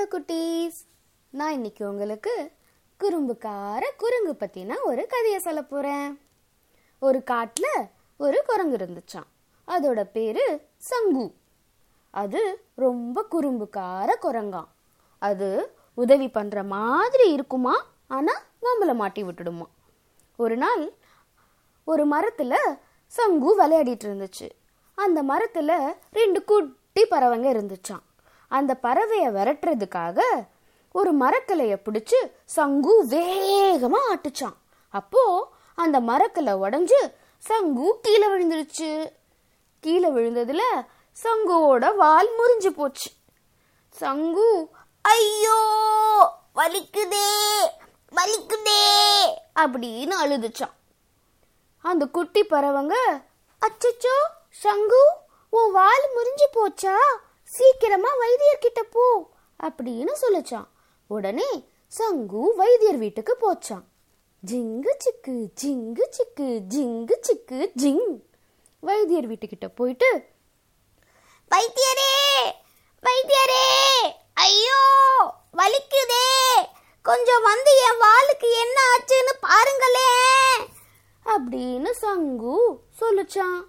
Hello குட்டீஸ். நான் இன்னைக்கு உங்களுக்கு குறும்புக்கார குரங்கு பற்றின ஒரு கதையை சொல்ல போகிறேன் ஒரு காட்டில் ஒரு குரங்கு இருந்துச்சான் அதோட பேரு சங்கு. அது ரொம்ப குறும்புக்கார குரங்காம் அது உதவி பண்ணுற மாதிரி இருக்குமா? ஆனால் வம்பல மாட்டி விட்டுடுமா. ஒரு நாள் ஒரு மரத்தில் சங்கு விளையாடிட்டு இருந்துச்சு. அந்த மரத்தில் ரெண்டு குட்டி பறவைங்க இருந்துச்சான் அந்த பறவையை விரட்டுறதுக்காக ஒரு மரக்கலையை பிடிச்சு சங்கு வேகமாக ஆட்டுச்சான் அப்போ அந்த மரக்கலை உடஞ்சு சங்கு கீழே விழுந்துருச்சு. கீழே விழுந்ததுல சங்குவோட வால் முறிஞ்சு போச்சு. சங்கு ஐயோ வலிக்குதே வலிக்குதே அப்படின்னு அழுதுச்சான் அந்த குட்டி பறவைங்க அச்சச்சோ சங்கு உன் வால் முறிஞ்சு போச்சா? சீக்கிரமா வைத்தியர் கிட்ட போ அப்படின்னு சொல்லிச்சான் உடனே சங்கு வைத்தியர் வீட்டுக்கு போச்சான் ஜிங்கு சிக்கு ஜிங்கு சிக்கு ஜிங்கு சிக்கு ஜிங். வைத்தியர் வீட்டுக்கிட்ட போயிட்டு வைத்தியரே வைத்தியரே ஐயோ வலிக்குதே. கொஞ்சம் வந்து என் வாளுக்கு என்ன ஆச்சுன்னு பாருங்களே அப்படின்னு சங்கு சொல்லுச்சான்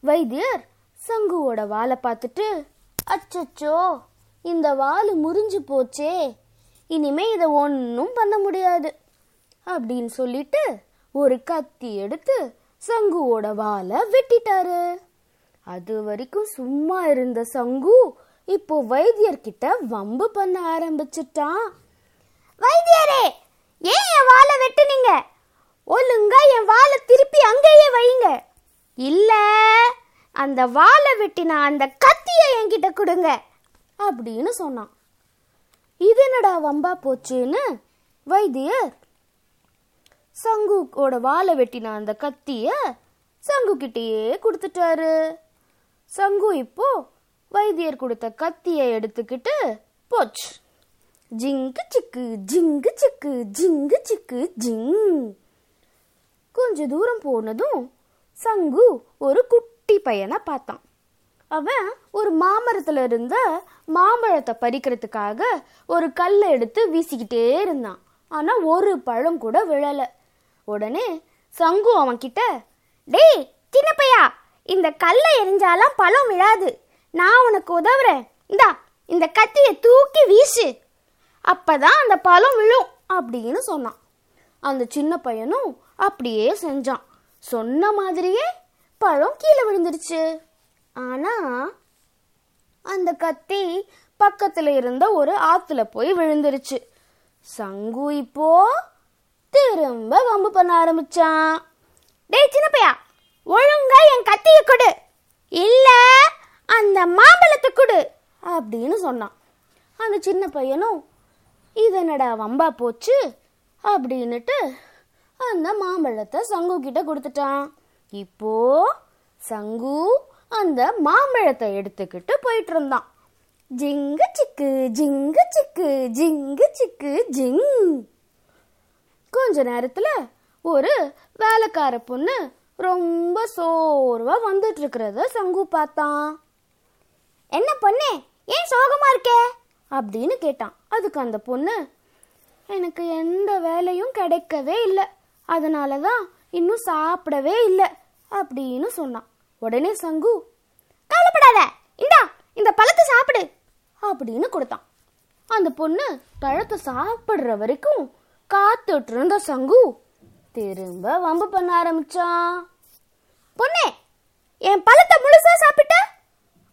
வைத்தியர் சங்குவோட வாழை பார்த்துட்டு அச்சச்சோ இந்த வால் முறிஞ்சு போச்சே. இனிமே இதை ஒன்றும் பண்ண முடியாது. அப்படின்னு சொல்லிட்டு ஒரு கத்தி எடுத்து சங்குவோட வாலை வெட்டிட்டாரு. அது வரைக்கும் சும்மா இருந்த சங்கு இப்போ வைத்தியர்கிட்ட வம்பு பண்ண ஆரம்பிச்சிட்டான். வைத்தியரே ஏன் என் வாழை வெட்டுனீங்க? ஒழுங்கா என் வாழை திருப்பி அங்கேயே வைங்க இல்லை அந்த வாழை வெட்டின அந்த கத்தியை என்கிட்ட கொடுங்க அப்படின்னு சொன்னான். இது என்னடா வம்பா போச்சுன்னு வைத்தியர் சங்குக்கோட வாழை வெட்டின அந்த கத்திய சங்கு கிட்டேயே கொடுத்துட்டாரு. சங்கு இப்போ வைத்தியர் கொடுத்த கத்தியை எடுத்துக்கிட்டு போச்சு. ஜிங்கு சிக்கு ஜிங்கு சிக்கு ஜிங்கு சிக்கு ஜிங். கொஞ்ச தூரம் போனதும் சங்கு ஒரு குட்டி குட்டி பையனை பார்த்தான். அவன் ஒரு மாமரத்துல இருந்த மாம்பழத்தை பறிக்கிறதுக்காக ஒரு கல்லை எடுத்து வீசிக்கிட்டே இருந்தான். ஆனா ஒரு பழம் கூட விழல. உடனே சங்கு அவன் கிட்ட டேய் சின்ன பையா இந்த கல்லை எரிஞ்சாலாம் பழம் விழாது. நான் உனக்கு உதவுறேன். இந்தா இந்த கத்தியை தூக்கி வீசு. அப்பதான் அந்த பழம் விழும் அப்படின்னு சொன்னான். அந்த சின்ன பையனும் அப்படியே செஞ்சான். சொன்ன மாதிரியே பழம் கீழே விழுந்துருச்சு. ஆனா அந்த கத்தி பக்கத்துல இருந்த ஒரு ஆத்துல போய் விழுந்துருச்சு. சங்கு இப்போ திரும்ப வம்பு பண்ண ஆரம்பிச்சான். டேய் சின்ன பையா ஒழுங்கா என் கத்திய கொடு. இல்ல அந்த மாம்பழத்தை கொடு அப்படின்னு சொன்னான். அந்த சின்ன பையனும் இதனடா வம்பா போச்சு அப்படின்னுட்டு அந்த மாம்பழத்தை சங்கு கிட்ட கொடுத்துட்டான். இப்போ சங்கு அந்த மாம்பழத்தை எடுத்துக்கிட்டு போயிட்டு இருந்தான் ஜிங்கு சிக்கு ஜிங்கு சிக்கு ஜிங்கு சிக்கு ஜிங். கொஞ்ச நேரத்துல ஒரு வேலைக்கார பொண்ணு ரொம்ப சோர்வா வந்துட்டு இருக்கிறத சங்கு பார்த்தான். என்ன பொண்ணு ஏன் சோகமா இருக்கே? அப்படின்னு கேட்டான். அதுக்கு அந்த பொண்ணு எனக்கு எந்த வேலையும் கிடைக்கவே இல்லை. அதனால தான் இன்னும் சாப்பிடவே இல்லை அப்படின்னு சொன்னான். உடனே சங்கு கவலைப்படாத. இந்தா இந்த பழத்தை சாப்பிடு அப்படின்னு கொடுத்தான். அந்த பொண்ணு பழத்தை சாப்பிட்ற வரைக்கும் காத்துட்டு இருந்த சங்கு திரும்ப வம்பு பண்ண ஆரம்பிச்சான். பொண்ணே என் பழத்தை முழுசா சாப்பிட்ட?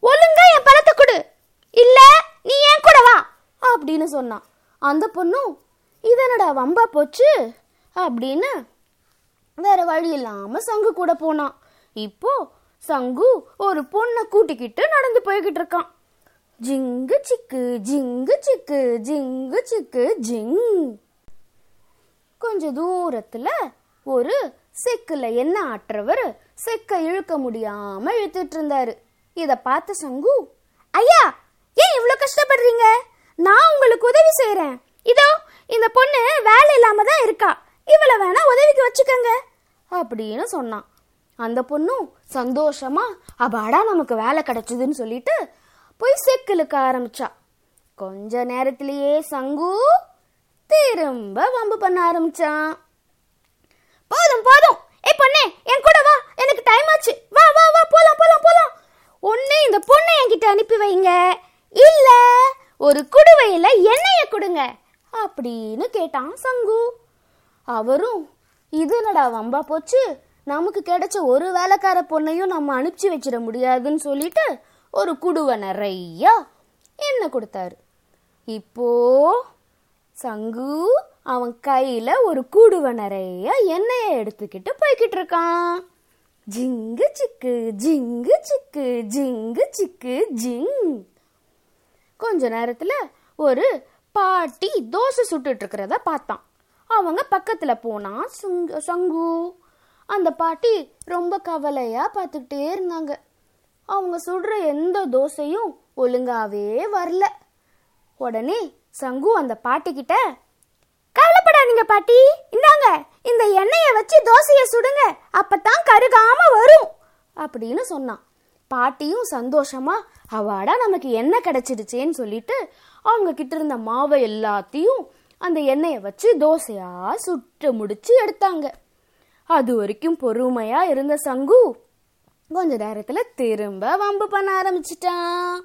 ஒழுங்கா என் பழத்தை கொடு. இல்ல நீ ஏன் கூட வா அப்படின்னு சொன்னான். அந்த பொண்ணும் இதனடா வம்பா போச்சு அப்படின்னு வேற வழி இல்லாம சங்கு கூட போனான் இப்போ சங்கு ஒரு பொண்ணை கூட்டிக்கிட்டு நடந்து போய்கிட்டு இருக்கான். ஜிங்கு சிக்கு ஜிங்கு சிக்கு ஜிங்கு சிக்கு ஜிங். கொஞ்ச தூரத்துல ஒரு செக்குல என்ன ஆட்டுறவர் செக்க இழுக்க முடியாம இழுத்துட்டு இருந்தாரு. இத பார்த்த சங்கு ஐயா ஏன் இவ்வளவு கஷ்டப்படுறீங்க? நான் உங்களுக்கு உதவி செய்யறேன் இதோ இந்த பொண்ணு வேலை இல்லாம தான் இருக்கா. இவளை வேணா உதவிக்கு வச்சுக்கோங்க. அப்படின்னு சொன்னான். அந்த பொண்ணும் சந்தோஷமா அபாடா நமக்கு வேலை கிடைச்சதுன்னு சொல்லிட்டு போய் செக்கிலுக்க ஆரம்பிச்சா. கொஞ்ச நேரத்திலேயே சங்கு திரும்ப வம்பு பண்ண ஆரம்பிச்சான். போதும் போதும். ஏ பொண்ணே என் கூட வா. எனக்கு டைம் ஆச்சு. வா வா வா. போலாம் போலாம் போலாம். ஒண்ணு இந்த பொண்ணை என்கிட்ட அனுப்பி வைங்க. இல்ல ஒரு குடுவையில என்னைய கொடுங்க. அப்படின்னு கேட்டான் சங்கு. அவரும் இது என்னடா வம்பா போச்சு? நமக்கு கிடைச்ச ஒரு வேலைக்கார பொண்ணையும் நம்ம அனுப்பிச்சு வச்சிட முடியாதுன்னு சொல்லிட்டு ஒரு குடுவை நிறைய எண்ணெய் கொடுத்தாரு. இப்போ சங்கு அவன் கையில ஒரு கூடுவ நிறைய எண்ணெயை எடுத்துக்கிட்டு போய்கிட்டு இருக்கான். ஜிங்கு சிக்கு ஜிங்கு சிக்கு ஜிங்கு சிக்கு ஜிங். கொஞ்ச நேரத்துல ஒரு பாட்டி தோசை சுட்டுட்டு இருக்கிறத பார்த்தான். அவங்க பக்கத்துல போனால் சுங் சங்கு அந்த பாட்டி ரொம்ப கவலையா பார்த்துக்கிட்டே இருந்தாங்க. அவங்க சுடுற எந்த தோசையும் ஒழுங்காவே வரல. உடனே சங்கு அந்த பாட்டி கிட்ட கவலைப்படாதீங்க பாட்டி. இந்தாங்க இந்த எண்ணெயை வச்சு தோசையை சுடுங்க. அப்பதான் கருகாம வரும். அப்படின்னு சொன்னான். பாட்டியும் சந்தோஷமா அவாடா நமக்கு எண்ணெய் கிடைச்சிருச்சேன்னு சொல்லிட்டு அவங்க கிட்ட இருந்த மாவை எல்லாத்தையும் அந்த எண்ணெயை வச்சு தோசையா சுட்டு முடிச்சு எடுத்தாங்க. அது வரைக்கும் பொறுமையா இருந்த சங்கு கொஞ்ச நேரத்துல திரும்ப வம்பு பண்ண ஆரம்பிச்சிட்டான்.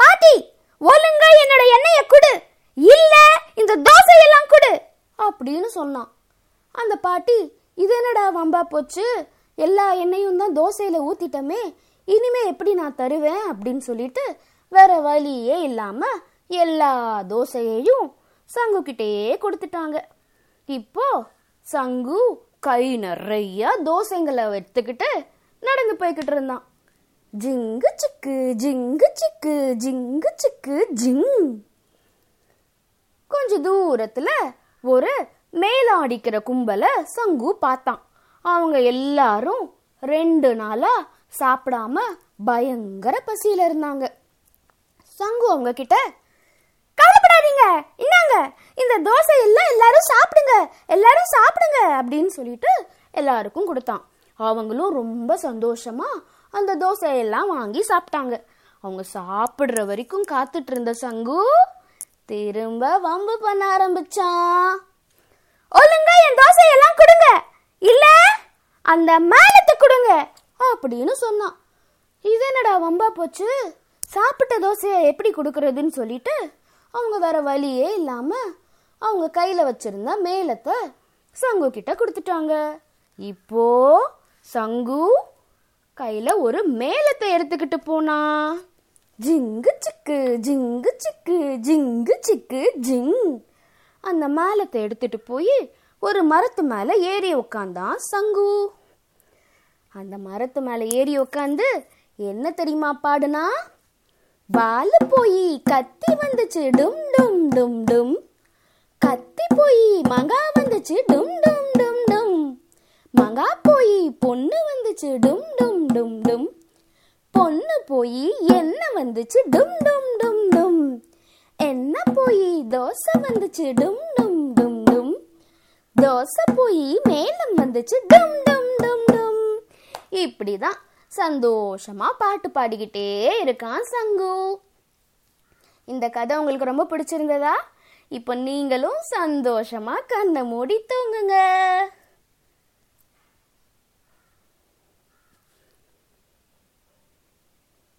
பாட்டி ஒழுங்கா என்னோட எண்ணெய குடு. இல்ல இந்த தோசை எல்லாம் குடு அப்படின்னு சொன்னான். அந்த பாட்டி இது என்னடா வம்பா போச்சு? எல்லா எண்ணெயும் தான் தோசையில ஊத்திட்டமே. இனிமே எப்படி நான் தருவேன்? அப்படின்னு சொல்லிட்டு வேற வழியே இல்லாம எல்லா தோசையையும் சங்கு கிட்டேயே கொடுத்துட்டாங்க இப்போ சங்கு கை நிறைய தோசைங்களை எடுத்துக்கிட்டு நடந்து போய்கிட்டு இருந்தான் ஜிங்கு சிக்கு ஜிங்கு சிக்கு ஜிங்கு சிக்கு ஜிங். கொஞ்ச தூரத்துல ஒரு மேலாடிக்கிற அடிக்கிற கும்பலை சங்கு பார்த்தான். அவங்க எல்லாரும் ரெண்டு நாளா சாப்பிடாம பயங்கர பசியில இருந்தாங்க. சங்கு அவங்க கிட்ட கவலைப்படாதீங்க இந்தாங்க இந்த தோசை எல்லாம் எல்லாரும் சாப்பிடுங்க எல்லாரும் சாப்பிடுங்க அப்படின்னு சொல்லிட்டு எல்லாருக்கும் கொடுத்தான். அவங்களும் ரொம்ப சந்தோஷமா அந்த தோசையெல்லாம் வாங்கி சாப்பிட்டாங்க. அவங்க சாப்பிடுற வரைக்கும் காத்துட்டு இருந்த சங்கு திரும்ப வம்பு பண்ண ஆரம்பிச்சான். ஒழுங்கா என் தோசையெல்லாம் கொடுங்க இல்ல அந்த மேலத்தை கொடுங்க அப்படின்னு சொன்னான். இது என்னடா வம்பா போச்சு? சாப்பிட்ட தோசையை எப்படி கொடுக்கறதுன்னு சொல்லிட்டு அவங்க வேற வழியே இல்லாமல் அவங்க கையில் வச்சிருந்த மேலத்தை சங்கு கிட்ட கொடுத்துட்டாங்க. இப்போ சங்கு கையில் ஒரு மேலத்தை எடுத்துக்கிட்டு போனா. ஜிங்கு சிக்கு ஜிங்கு சிக்கு ஜிங்கு சிக்கு ஜிங். அந்த மேலத்தை எடுத்துட்டு போய் ஒரு மரத்து மேலே ஏறி உக்காந்தான் சங்கு. அந்த மரத்து மேலே ஏறி உக்காந்து என்ன தெரியுமா பாடுனா? பாலு போய் கத்தி வந்துச்சு. டும் டும் டும் டும். போய் மகா வந்துச்சு டும் டும் டும் டும் மகா போய் பொண்ணு வந்துச்சு டும் டும் டும் டும் பொண்ணு போய் என்ன வந்துச்சு டும் டும் டும் டும் என்ன போய் தோசை வந்துச்சு டும் டும் டும் டும் தோசை போய் மேலம் வந்துச்சு டும் டும் டும் டும் இப்படிதான் சந்தோஷமா பாட்டு பாடிக்கிட்டே இருக்கான் சங்கு இந்த கதை உங்களுக்கு ரொம்ப பிடிச்சிருந்ததா இப்போ நீங்களும் சந்தோஷமா கண்ணை மூடி தூங்குங்க.